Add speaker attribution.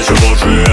Speaker 1: miserable dream